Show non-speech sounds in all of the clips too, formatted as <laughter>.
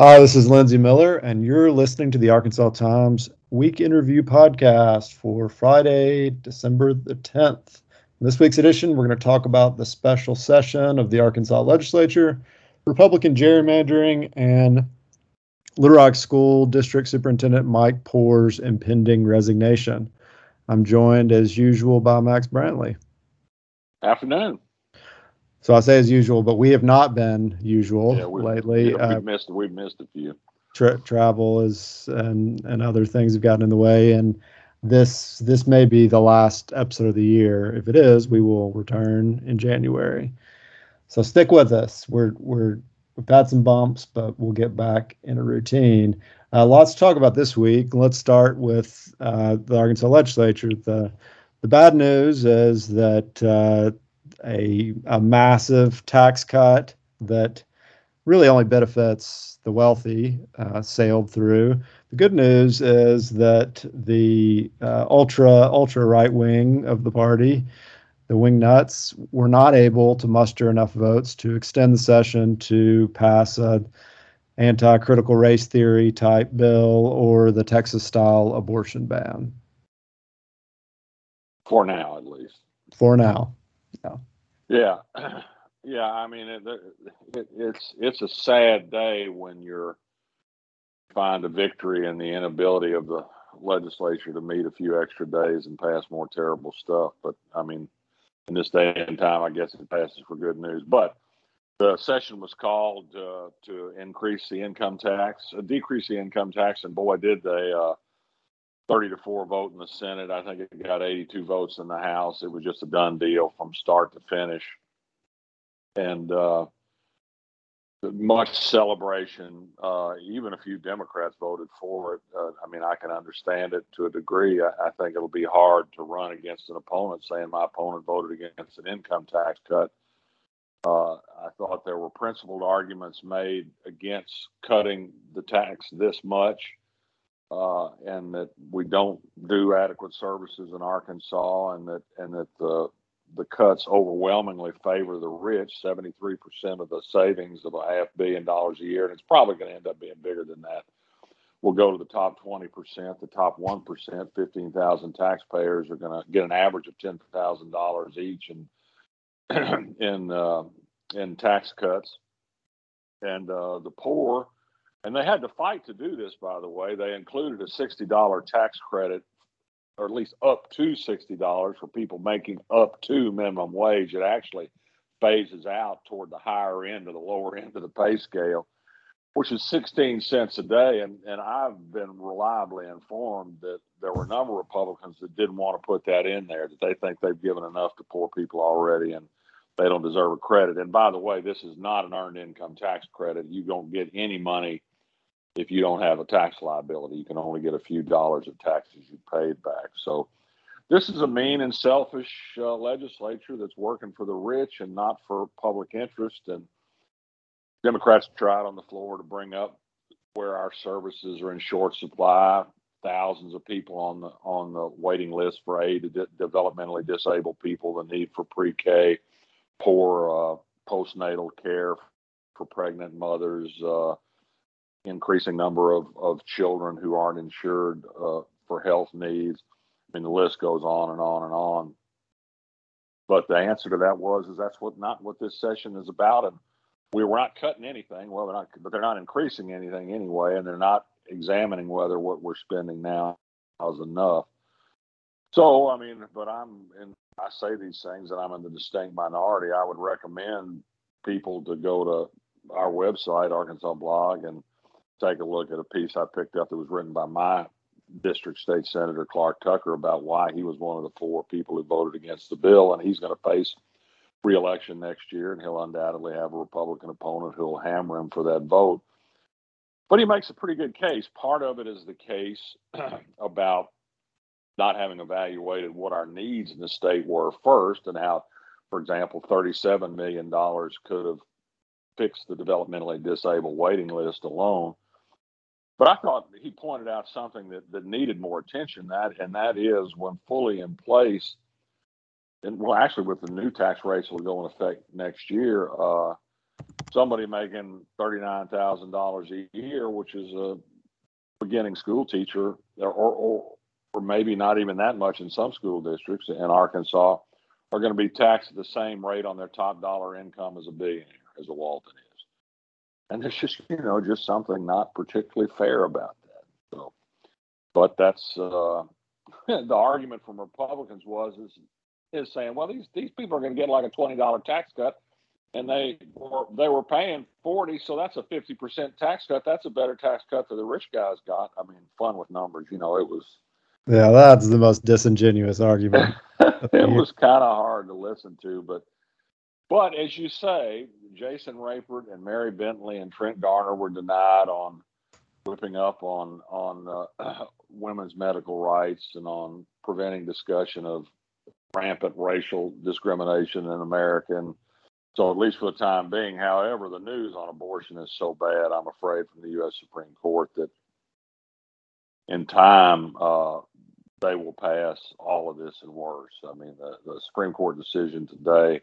Hi, this is Lindsey Millar, and you're listening to the Arkansas Times Week Interview Podcast for Friday, December the 10th. In this week's edition, we're going to talk about the special session of the Arkansas legislature, Republican gerrymandering, and Little Rock School District Superintendent Mike Poore's impending resignation. I'm joined, as usual, by Max Brantley. Afternoon. So I say as usual, but we have not been usual Yeah, lately. Yeah, Uh, we've missed we've missed a few. tra- travel is and and other things have gotten in the way, and this this may be the last episode of the year. If it is, we will return in January. So stick with us. We're we're we've had some bumps, but we'll get back in a routine. Uh, lots to talk about this week. Let's start with uh, the Arkansas legislature. The the bad news is that uh, a a massive tax cut that really only benefits the wealthy uh, sailed through. The good news is that the uh, ultra ultra right wing of the party, the wing nuts, were not able to muster enough votes to extend the session to pass a anti-critical race theory type bill or the Texas style abortion ban For now, at least. for now. Yeah, yeah. <clears throat> Yeah. I mean, it, it, it's it's a sad day when you're find a victory in the inability of the legislature to meet a few extra days and pass more terrible stuff. But I mean, in this day and time, I guess it passes for good news. But the session was called uh, to increase the income tax, uh, decrease the income tax, and boy, did they! Uh, 30 to 4 vote in the Senate. I think it got 82 votes in the House. It was just a done deal from start to finish. And uh, much celebration. Uh, even a few Democrats voted for it. Uh, I mean, I can understand it to a degree. I, I think it'll be hard to run against an opponent saying my opponent voted against an income tax cut. Uh, I thought there were principled arguments made against cutting the tax this much uh, and that we don't do adequate services in Arkansas, and that and that the the cuts overwhelmingly favor the rich. Seventy three percent of the savings of a half billion dollars a year, and it's probably going to end up being bigger than that. We'll go to the top twenty percent. The top one percent, fifteen thousand taxpayers, are going to get an average of ten thousand dollars each in <clears throat> in uh, in tax cuts, and uh, the poor and they had to fight to do this, by the way. They included a $60 tax credit, or at least up to $60 for people making up to minimum wage. It actually phases out toward the higher end or the lower <laughs> end of the pay scale, which is 16 cents a day. And, and I've been reliably informed that there were a number of Republicans that didn't want to put that in there, that they think they've given enough to poor people already and they don't deserve a credit. And by the way, this is not an earned income tax credit. You don't get any money if you don't have a tax liability. You can only get a few dollars of taxes you paid back. So this is a mean and selfish uh, legislature that's working for the rich and not for public interest. And Democrats tried on the floor to bring up where our services are in short supply. Thousands of people on the on the waiting list for aid to de- developmentally disabled people, the need for pre-K, poor uh, postnatal care for pregnant mothers, uh, increasing number of, of children who aren't insured uh, for health needs. I mean, the list goes on and on and on. But the answer to that was, is that's what not what this session is about. And we were not cutting anything. Well, they're not, but they're not increasing anything anyway, and they're not examining whether what we're spending now is enough. So, I mean, but I'm, and I say these things, and I'm in the distinct minority. I would recommend people to go to our website, Arkansas Blog, and take a look at a piece I picked up that was written by my district state senator Clark Tucker about why he was one of the four people who voted against the bill, and he's going to face reelection next year, and he'll undoubtedly have a Republican opponent who'll hammer him for that vote. But he makes a pretty good case. Part of it is the case <clears throat> about not having evaluated what our needs in the state were first, and how, for example, $37 million could have fixed the developmentally disabled waiting list alone. But I thought he pointed out something that, that needed more attention. That and that is when fully in place, and well, actually with the new tax rates will go in effect next year. Uh, somebody making thirty nine thousand dollars a year, which is a beginning school teacher, or, or or maybe not even that much in some school districts in Arkansas, are going to be taxed at the same rate on their top dollar income as a billionaire, as a Walton is. And there's just you know just something not particularly fair about that. So, but that's uh, <laughs> the argument from Republicans was is is saying, well, these these people are going to get like a twenty dollar tax cut, and they were they were paying forty, so that's a fifty percent tax cut. That's a better tax cut than the rich guys got. I mean, fun with numbers, you know. It was. Yeah, that's the most disingenuous argument. <laughs> it was kind of hard to listen to, but but as you say, Jason Rapert and Mary Bentley and Trent Garner were denied on whipping up on on uh, <clears throat> women's medical rights and on preventing discussion of rampant racial discrimination in America. And so, at least for the time being, however, the news on abortion is so bad, I'm afraid, from the U.S. Supreme Court that in time uh, they will pass all of this and worse. I mean, the, the Supreme Court decision today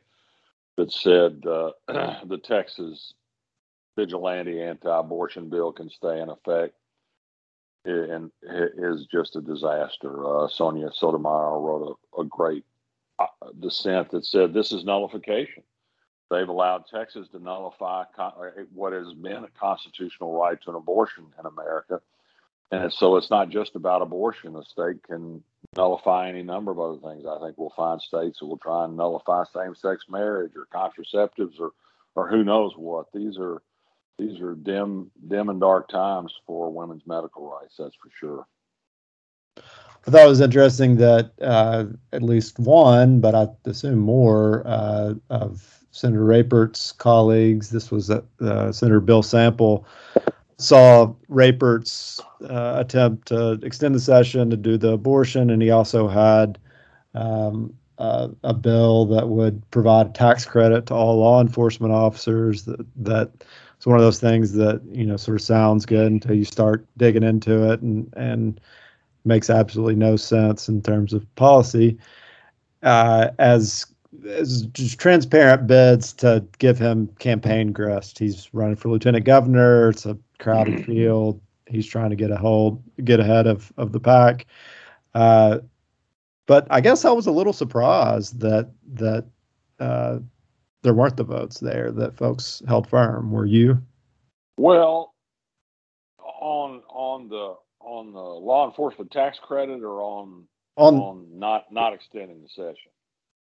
that said uh, <clears throat> the Texas vigilante anti-abortion bill can stay in effect and is just a disaster. Uh, Sonia Sotomayor wrote a, a great uh, dissent that said this is nullification. They've allowed Texas to nullify uh, what has been a constitutional right to an abortion in America. And so it's not just about abortion. The state can nullify any number of other things. I think we'll find states that will try and nullify same-sex marriage or contraceptives or, or who knows what. These are these are dim, dim and dark times for women's medical rights. That's for sure. I thought it was interesting that uh, at least one, but I assume more, uh, of Senator Rapert's colleagues, this was uh, Senator Bill Sample, saw Rapert's uh, attempt to extend the session to do the abortion, and he also had um, a bill that would provide tax credit to all law enforcement officers that that it's one of those things that you know sort of sounds good until you start digging into it and and makes absolutely no sense in terms of policy. Uh, as as transparent bids to give him campaign grist. He's running for lieutenant governor. It's a crowded mm-hmm. field. He's trying to get a hold, get ahead of of the pack. Uh, but I guess I was a little surprised that that uh, there weren't the votes there that folks held firm. Were you? Well, on on the on the law enforcement tax credit or on on, on not not extending the session.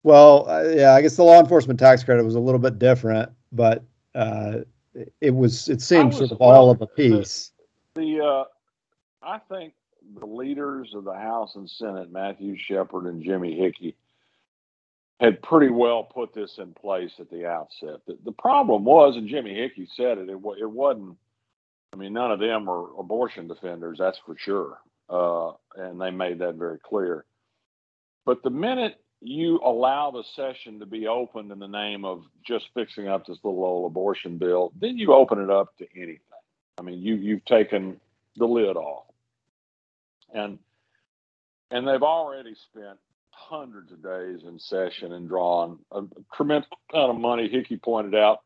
Well, uh, yeah, I guess the law enforcement tax credit was a little bit different, but uh, it was it seemed was, sort of well, all of a piece. The, the uh, I think the leaders of the House and Senate, Matthew Shepard and Jimmy Hickey, had pretty well put this in place at the outset. The, the problem was, and Jimmy Hickey said it, it, it wasn't, I mean, none of them are abortion defenders, that's for sure. Uh, and they made that very clear. But the minute you allow the session to be opened in the name of just fixing up this little old abortion bill, then you open it up to anything. I mean, you you've taken the lid off, and and they've already spent hundreds of days in session and drawn a tremendous amount of money. Hickey pointed out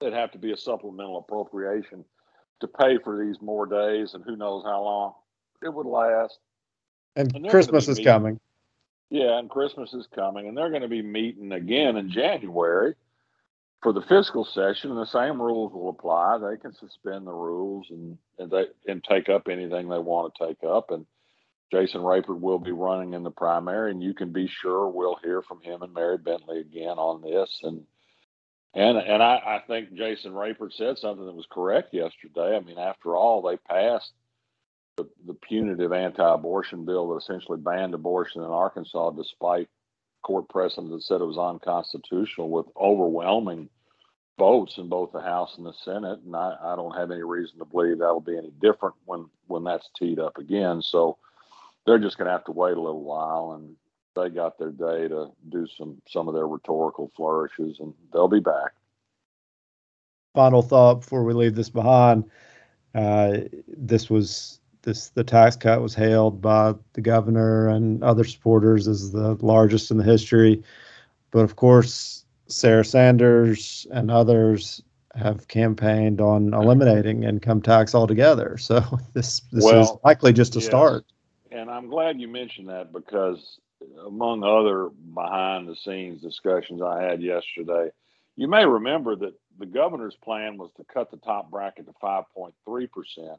it'd have to be a supplemental appropriation to pay for these more days, and who knows how long it would last. And, and Christmas is coming. Yeah, and Christmas is coming, and they're going to be meeting again in January for the fiscal session, and the same rules will apply. They can suspend the rules and and they and take up anything they want to take up, and Jason Rapert will be running in the primary, and you can be sure we'll hear from him and Mary Bentley again on this. And and and I, I think Jason Rapert said something that was correct yesterday. I mean, after all, they passed the, the punitive anti-abortion bill that essentially banned abortion in Arkansas, despite court precedent that said it was unconstitutional, with overwhelming votes in both the House and the Senate. And I, I don't have any reason to believe that'll be any different when when that's teed up again. So they're just going to have to wait a little while, and they got their day to do some some of their rhetorical flourishes, and they'll be back. Final thought before we leave this behind: uh, this was this the tax cut was hailed by the governor and other supporters as the largest in the history, but of course Sarah Sanders and others have campaigned on eliminating income tax altogether. <laughs> So this this Well, is likely just a yes. start. And I'm glad you mentioned that because, among other behind the scenes discussions I had yesterday, you may remember that the governor's plan was to cut the top bracket to 5.3%,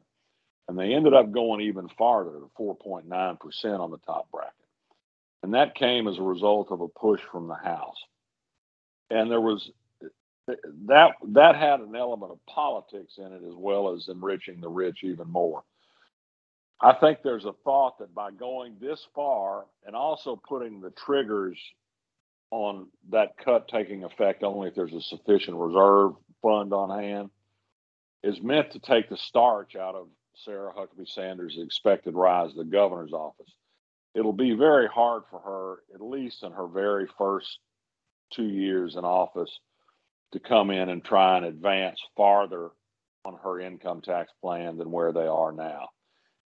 and they ended up going even farther to 4.9% on the top bracket. And that came as a result of a push from the House. And there was that that had an element of politics in it as well as enriching the rich even more. I think there's a thought that by going this far and also putting the triggers on that cut taking effect only if there's a sufficient reserve fund on hand is meant to take the starch out of Sarah Huckabee Sanders' expected rise to the governor's office. It'll be very hard for her, at least in her very first two years in office, to come in and try and advance farther on her income tax plan than where they are now.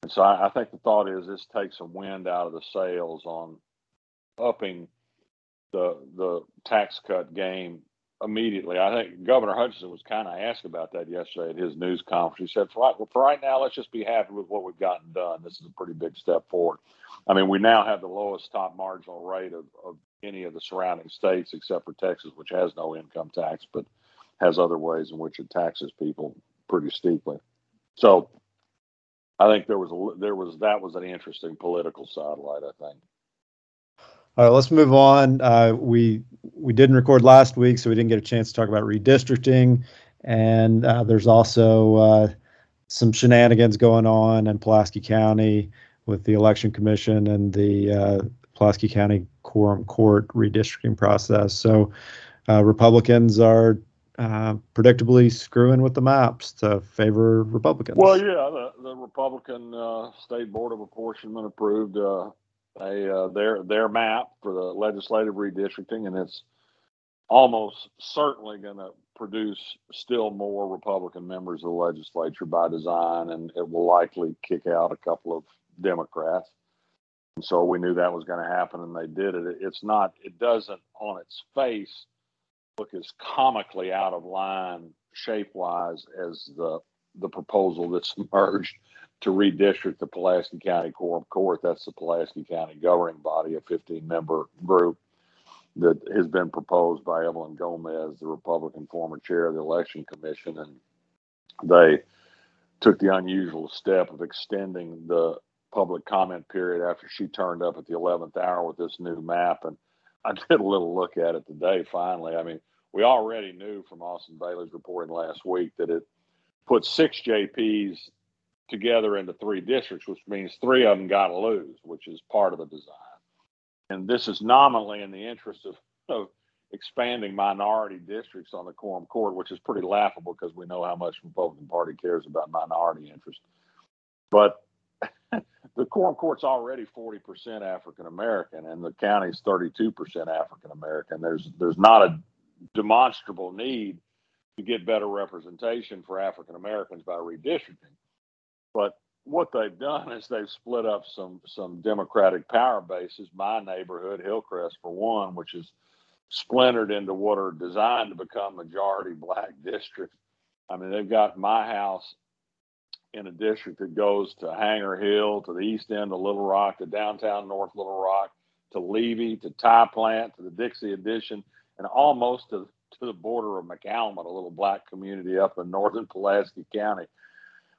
And so I, I think the thought is this takes some wind out of the sails on upping the the tax cut game immediately. I think Governor Hutchinson was kind of asked about that yesterday at his news conference. He said, for right, for right now, let's just be happy with what we've gotten done. This is a pretty big step forward. I mean, we now have the lowest top marginal rate of, of any of the surrounding states except for Texas, which has no income tax, but has other ways in which it taxes people pretty steeply. So I think there was a, there was that was an interesting political satellite. I think. All right, let's move on. Uh, we we didn't record last week, so we didn't get a chance to talk about redistricting, and uh, there's also uh, some shenanigans going on in Pulaski County with the election commission and the uh, Pulaski County quorum court redistricting process. So uh, Republicans are uh, predictably screwing with the maps to favor Republicans. Well, yeah, the, the Republican uh, State Board of Apportionment approved uh, uh, their their map for the legislative redistricting, and it's almost certainly going to produce still more Republican members of the legislature by design, and it will likely kick out a couple of Democrats. And so we knew that was going to happen, and they did it. It's not. It doesn't on its face look as comically out of line shape wise as the the proposal that's <laughs> emerged to redistrict the Pulaski County Quorum Court. That's the Pulaski County governing body, a 15 member group that has been proposed by Evelyn Gomez, the Republican former chair of the Election Commission. And they took the unusual step of extending the public comment period after she turned up at the 11th hour with this new map. And I did a little look at it today, finally. I mean, we already knew from Austin Bailey's reporting last week that it put six JPs together into three districts, which means three of them got to lose, which is part of the design. And this is nominally in the interest of, of expanding minority districts on the quorum court, which is pretty laughable because we know how much the Republican Party cares about minority interest. But <laughs> the quorum court's already 40% African American and the county's 32% African American. There's there's not a demonstrable need to get better representation for African Americans by redistricting. But what they've done is they've split up some some Democratic power bases. My neighborhood, Hillcrest, for one, which is splintered into what are designed to become majority black districts. I mean, they've got my house in a district that goes to Hanger Hill, to the east end of Little Rock, to downtown North Little Rock, to Levy, to Tie Plant, to the Dixie Addition, and almost to, to the border of McAlmont, a little black community up in northern Pulaski County.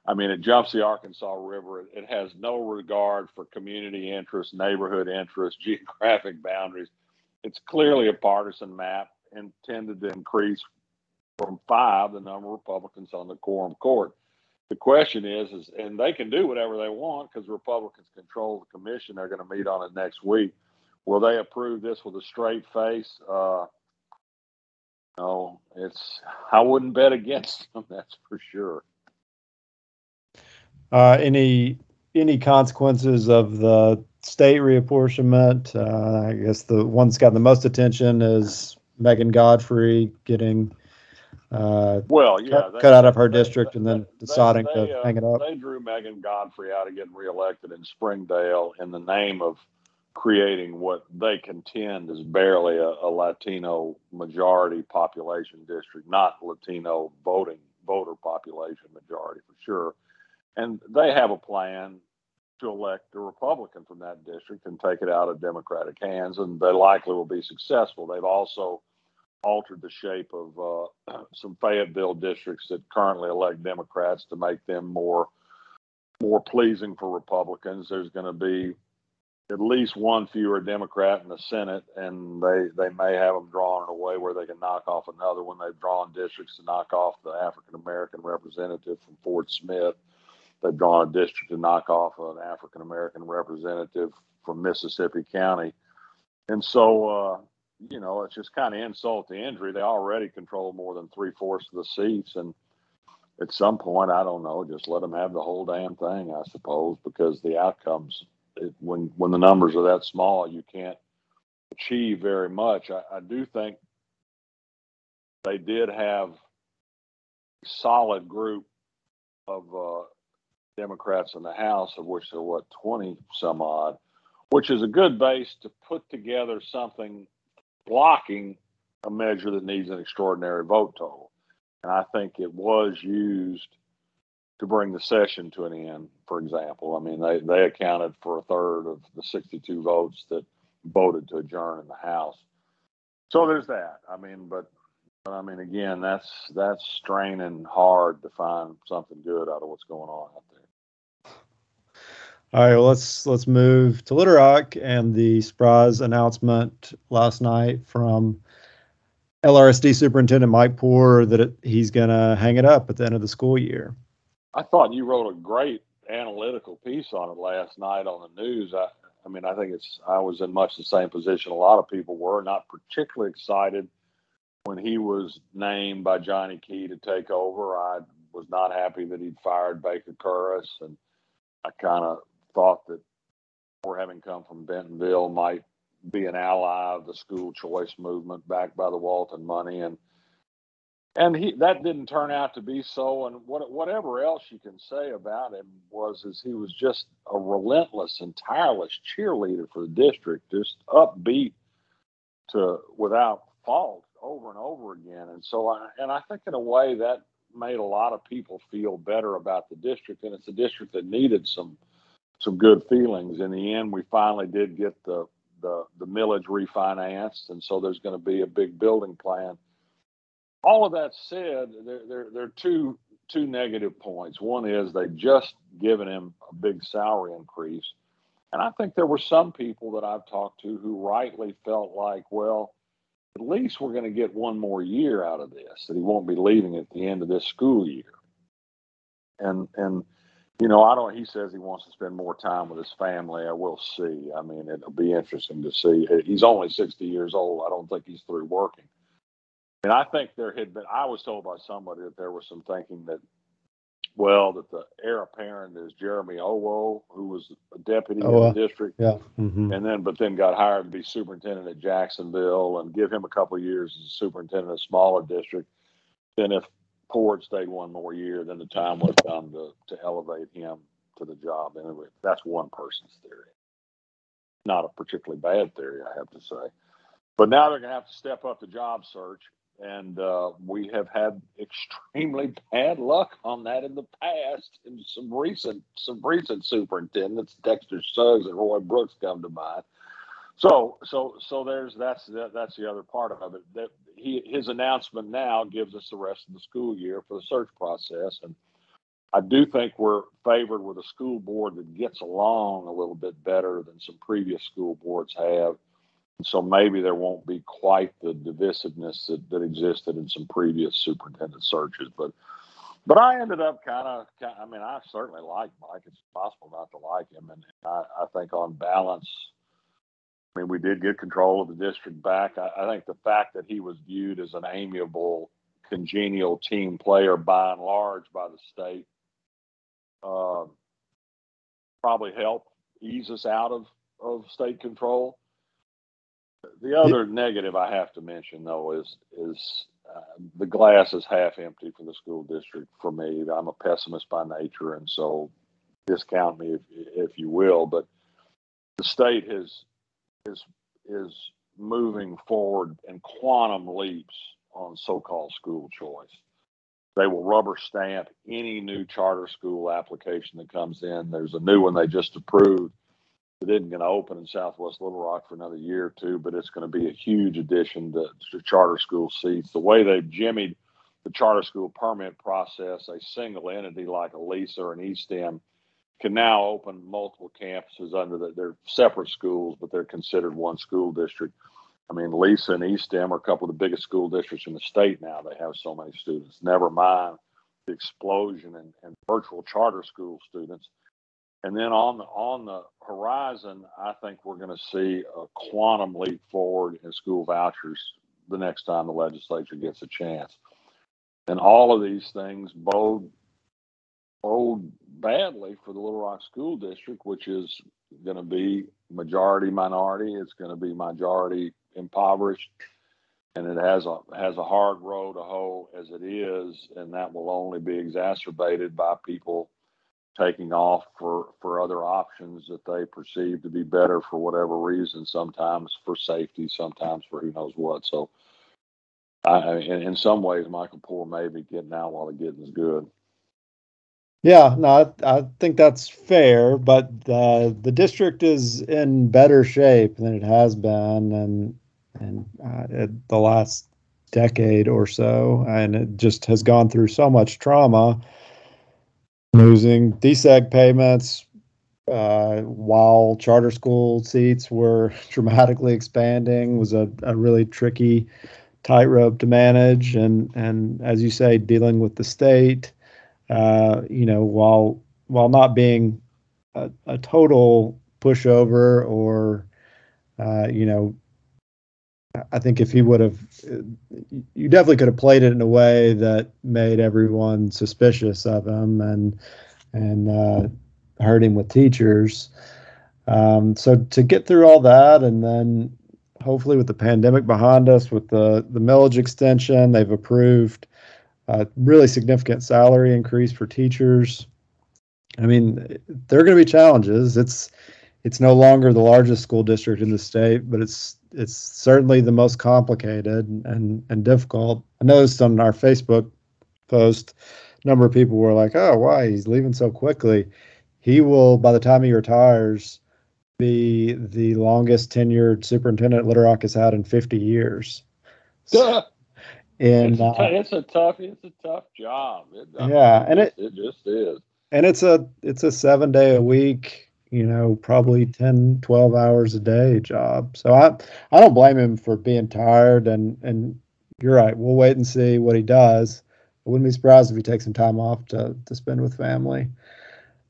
I mean, it jumps the Arkansas River. It has no regard for community interests, neighborhood interests, <laughs> geographic boundaries. It's clearly a partisan map intended to increase from five the number of Republicans on the quorum court. The question is, is and they can do whatever they want because Republicans control the commission. They're going to meet on it next week. Will they approve this with a straight face? Uh, no, it's. I wouldn't bet against <laughs> them. That's for sure. Uh, any any consequences of the state reapportionment? Uh, I guess the one that's got the most attention is Megan Godfrey getting uh, Well, yeah, cut, they- cut out of her they- district and then they- deciding they, to uh, hang it up. They drew Megan Godfrey out of getting reelected in Springdale in the name of creating what they contend is barely a, a Latino majority population district, not Latino voting voter population majority for sure. And they have a plan to elect a Republican from that district and take it out of Democratic hands, and they likely will be successful. They've also altered the shape of uh, <clears throat> some Fayetteville districts that currently elect Democrats to make them more more pleasing for Republicans. There's going to be at least one fewer Democrat in the Senate, and they they may have them drawn in a way where they can knock off another one. They've drawn districts to knock off the African American representative from Fort Smith. They've drawn a district to knock off an African American representative from Mississippi County, and so uh, you know it's just kind of insult to injury. They already control more than three fourths of the seats, and at some point, I don't know, just let them have the whole damn thing, I suppose, because the outcomes it, when when the numbers are that small, you can't achieve very much. I, I do think they did have a solid group of uh, Democrats in the House, of which there were what twenty some odd, which is a good base to put together something blocking a measure that needs an extraordinary vote total. And I think it was used to bring the session to an end, for example. I mean, they, they accounted for a third of the 62 votes that voted to adjourn in the House. So there's that. I mean, but, but I mean, again, that's that's straining hard to find something good out of what's going on out there. All right, well, let's let's move to Little Rock and the surprise announcement last night from LRSD Superintendent Mike Poore that it, he's going to hang it up at the end of the school year. I thought you wrote a great analytical piece on it last night on the news. I, I mean, I think it's, I was in much the same position a lot of people were, not particularly excited when he was named by Johnny Key to take over. I was not happy that he'd fired Baker Kurrus and I kind of thought that for having come from Bentonville might be an ally of the school choice movement backed by the Walton money. And and he that didn't turn out to be so. And what, whatever else you can say about him was is he was just a relentless and tireless cheerleader for the district just upbeat to without fault over and over again. And so I, and I think in a way that made a lot of people feel better about the district. And it's a district that needed some some good feelings in the end we finally did get the the the millage refinanced and so there's going to be a big building plan all of that said, there, there, there are two two negative points. One is they just given him a big salary increase. And I think there were some people that I've talked to who rightly felt like, well, at least we're going to get one more year out of this, that he won't be leaving at the end of this school year. And and you know, I don't he says he wants to spend more time with his family. I will see. I mean, it'll be interesting to see. He's only 60 years old. I don't think he's through working. And I think there had been, I was told by somebody that there was some thinking that, well, that the heir apparent is Jeremy Owoh, who was a deputy oh, in the district. Yeah. Mm-hmm. And then, but then got hired to be superintendent at Jacksonville and give him a couple of years as superintendent of a smaller district. Then, if Ford stayed one more year, then the time would come to, to elevate him to the job. Anyway, that's one person's theory. Not a particularly bad theory, I have to say. But now they're going to have to step up the job search and uh, we have had extremely bad luck on that in the past. And some recent, some recent superintendents, Dexter Suggs and Roy Brooks, come to mind. So, so, so there's that's that, that's the other part of it. That he his announcement now gives us the rest of the school year for the search process, and I do think we're favored with a school board that gets along a little bit better than some previous school boards have And so maybe there won't be quite the divisiveness that, that existed in some previous superintendent searches. But but I ended up kind of, I mean, I certainly like Mike. It's possible not to like him. And I, I think on balance, I mean, we did get control of the district back. I, I think the fact that he was viewed as an amiable, congenial team player by and large by the state uh, probably helped ease us out of, of state control. The other negative I have to mention, though, is is uh, the glass is half empty for the school district. For me, I'm a pessimist by nature, and so discount me if if you will. But the state has is is moving forward in quantum leaps on so-called school choice. They will rubber stamp any new charter school application that comes in. There's a new one they just approved it isn't going to open in Southwest Little Rock for another year or two, but it's going to be a huge addition to, to charter school seats. The way they've jimmied the charter school permit process, a single entity like a Lisa or an eStem can now open multiple campuses under the, they're separate schools, but they're considered one school district. I mean, Lisa and eStem are a couple of the biggest school districts in the state now. They have so many students. Never mind the explosion in virtual charter school students and then on the on the horizon, I think we're going to see a quantum leap forward in school vouchers the next time the legislature gets a chance. And all of these things bode bode badly for the Little Rock School District, which is going to be majority minority. It's going to be majority impoverished, and it has a has a hard road to hoe as it is, and that will only be exacerbated by people taking off for for other options that they perceive to be better for whatever reason. Sometimes for safety, sometimes for who knows what. So, I, in, in some ways, Michael Poore may be getting out while the getting's good. Yeah, no, I, I think that's fair, but uh, the district is in better shape than it has been, and and uh, the last decade or so, and it just has gone through so much trauma. Losing DSEG payments uh, while charter school seats were <laughs> dramatically expanding was a, a really tricky tightrope to manage and and as you say dealing with the state uh, you know while while not being a, a total pushover or uh, you know I think if he would have, you definitely could have played it in a way that made everyone suspicious of him and and uh, hurt him with teachers. Um, so to get through all that, and then hopefully with the pandemic behind us, with the the millage extension, they've approved a really significant salary increase for teachers. I mean, there are going to be challenges. It's it's no longer the largest school district in the state, but it's it's certainly the most complicated and and difficult. I noticed on our Facebook post, a number of people were like, "Oh, why he's leaving so quickly?" He will, by the time he retires, be the longest tenured superintendent Little Rock has had in 50 years. <laughs> So, and it's a, uh, it's a, tough, it's a tough job. It, yeah, and it it just is. And it's a it's a seven day a week you know, probably 10, 12 hours a day job. So I, I don't blame him for being tired. And, and you're right. We'll wait and see what he does. I wouldn't be surprised if he takes some time off to, to spend with family.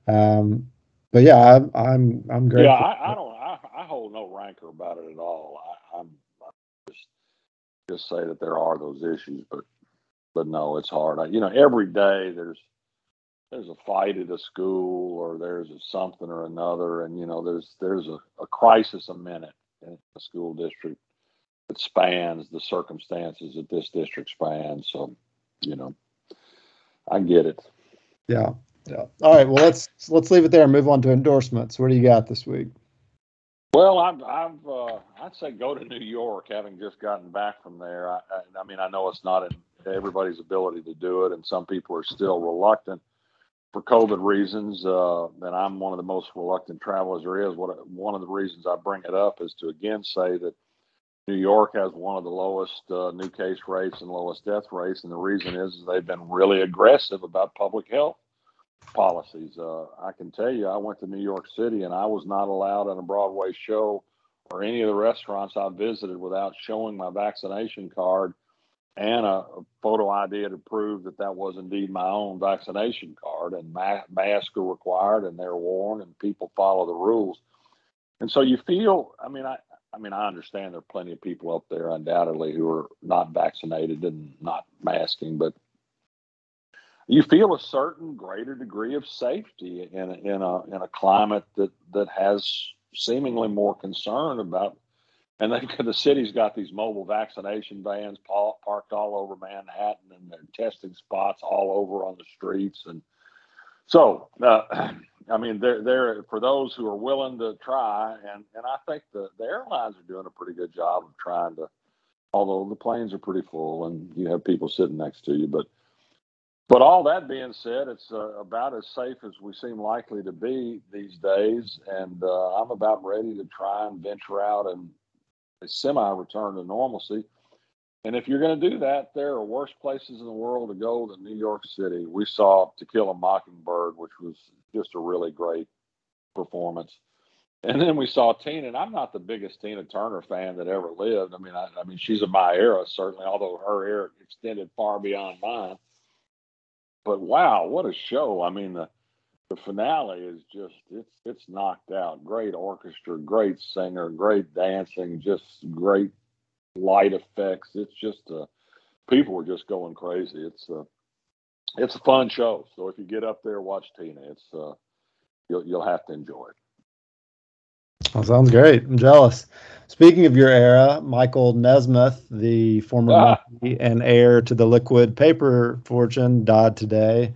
Um, but yeah, I'm, I'm, I'm great. Yeah, I, I, don't, I, I hold no rancor about it at all. I, I'm, just say that there are those issues, but, but no, it's hard. I, you know, every day there's, there's a fight at a school or there's a something or another and you know there's there's a, a crisis a minute in a school district that spans the circumstances that this district spans so you know i get it. Yeah yeah. All right well let's let's leave it there and move on to endorsements. What do you got this week well i've i've uh, i'd say go to new york having just gotten back from there I, I, I mean i know it's not in everybody's ability to do it and some people are still reluctant for COVID reasons, uh, and I'm one of the most reluctant travelers there is. What one of the reasons I bring it up is to again say that New York has one of the lowest uh, new case rates and lowest death rates, and the reason is, is they've been really aggressive about public health policies. Uh, I can tell you, I went to New York City and I was not allowed on a Broadway show or any of the restaurants I visited without showing my vaccination card and a, photo ID to prove that that was indeed my own vaccination card. And ma- masks are required, and they're worn, and people follow the rules. And so you feel, I mean, I, I mean, I understand there are plenty of people up there, undoubtedly, who are not vaccinated and not masking, but you feel a certain greater degree of safety in a, in a in a climate that that has seemingly more concern about and they <laughs> the city's got these mobile vaccination vans parked all over Manhattan, and they're testing spots all over on the streets. And so, uh, <clears throat> I mean, they're they're for those who are willing to try, and and I think the the airlines are doing a pretty good job of trying to. Although the planes are pretty full and you have people sitting next to you, but but all that being said, it's uh, about as safe as we seem likely to be these days, and uh, I'm about ready to try and venture out and semi return to normalcy. And if you're going to do that, there are worse places in the world to go than New York City. We saw To Kill a Mockingbird, which was just a really great performance. And then we saw Tina, and I'm not the biggest Tina Turner fan that ever lived. I mean, I, I mean, she's of my era, certainly, although her era extended far beyond mine but wow, what a show! I mean, the the finale is just it's it's knocked out. Great orchestra, great singer, great dancing, just great light effects. It's just uh, people were just going crazy. It's uh, it's a fun show. So if you get up there, watch Tina. It's uh, you'll you'll have to enjoy it. That sounds great. I'm jealous. Speaking of your era, Michael Nesmith, the former ah. and heir to the liquid paper fortune, died today.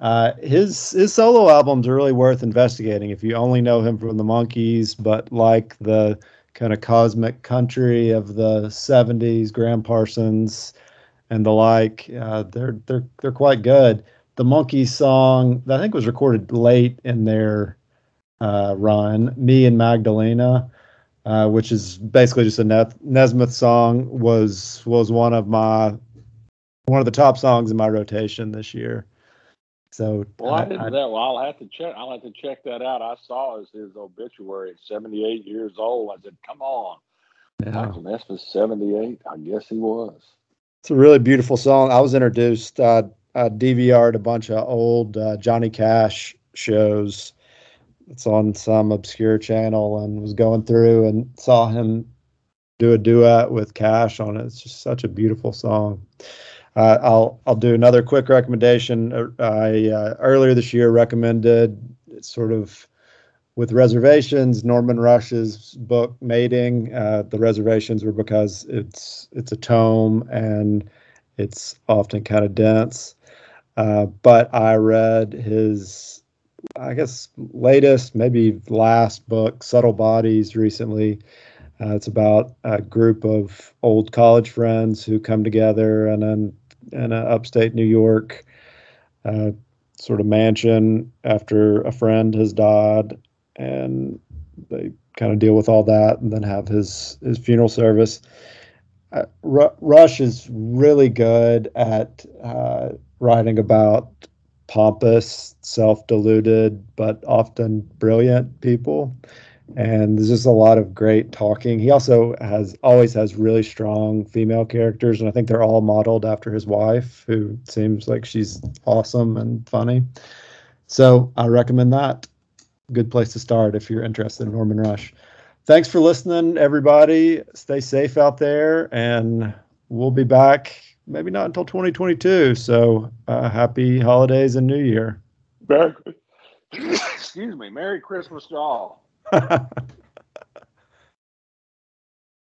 Uh, his his solo albums are really worth investigating if you only know him from the Monkees, but like the kind of cosmic country of the '70s, Gram Parsons and the like. Uh, they're they're they're quite good. The Monkees song I think was recorded late in their uh, run, "Me and Magdalena," uh, which is basically just a Nesmith song, was was one of my one of the top songs in my rotation this year. So well, I, I didn't I, that. Well, I'll have to check. I'll have to check that out. I saw his, his obituary at 78 years old. I said, "Come on, yeah. Michael Nesmith, 78. I guess he was." It's a really beautiful song. I was introduced. Uh, I DVR'd a bunch of old uh, Johnny Cash shows it's on some obscure channel and was going through and saw him do a duet with Cash on it. It's just such a beautiful song. Uh, I'll I'll do another quick recommendation. Uh, I uh, earlier this year recommended sort of with reservations Norman Rush's book Mating. Uh, the reservations were because it's it's a tome and it's often kind of dense. Uh, but I read his I guess latest, maybe last book, Subtle Bodies, recently. Uh, it's about a group of old college friends who come together in an in a upstate New York uh, sort of mansion after a friend has died, and they kind of deal with all that, and then have his his funeral service. Uh, Rush is really good at uh, writing about pompous, self deluded, but often brilliant people. And there's just a lot of great talking. He also has always has really strong female characters, and I think they're all modeled after his wife, who seems like she's awesome and funny. So I recommend that. Good place to start if you're interested in Norman Rush. Thanks for listening, everybody. Stay safe out there, and we'll be back maybe not until 2022. So uh, happy holidays and New Year. Merry, <coughs> excuse me. Merry Christmas to all. <laughs>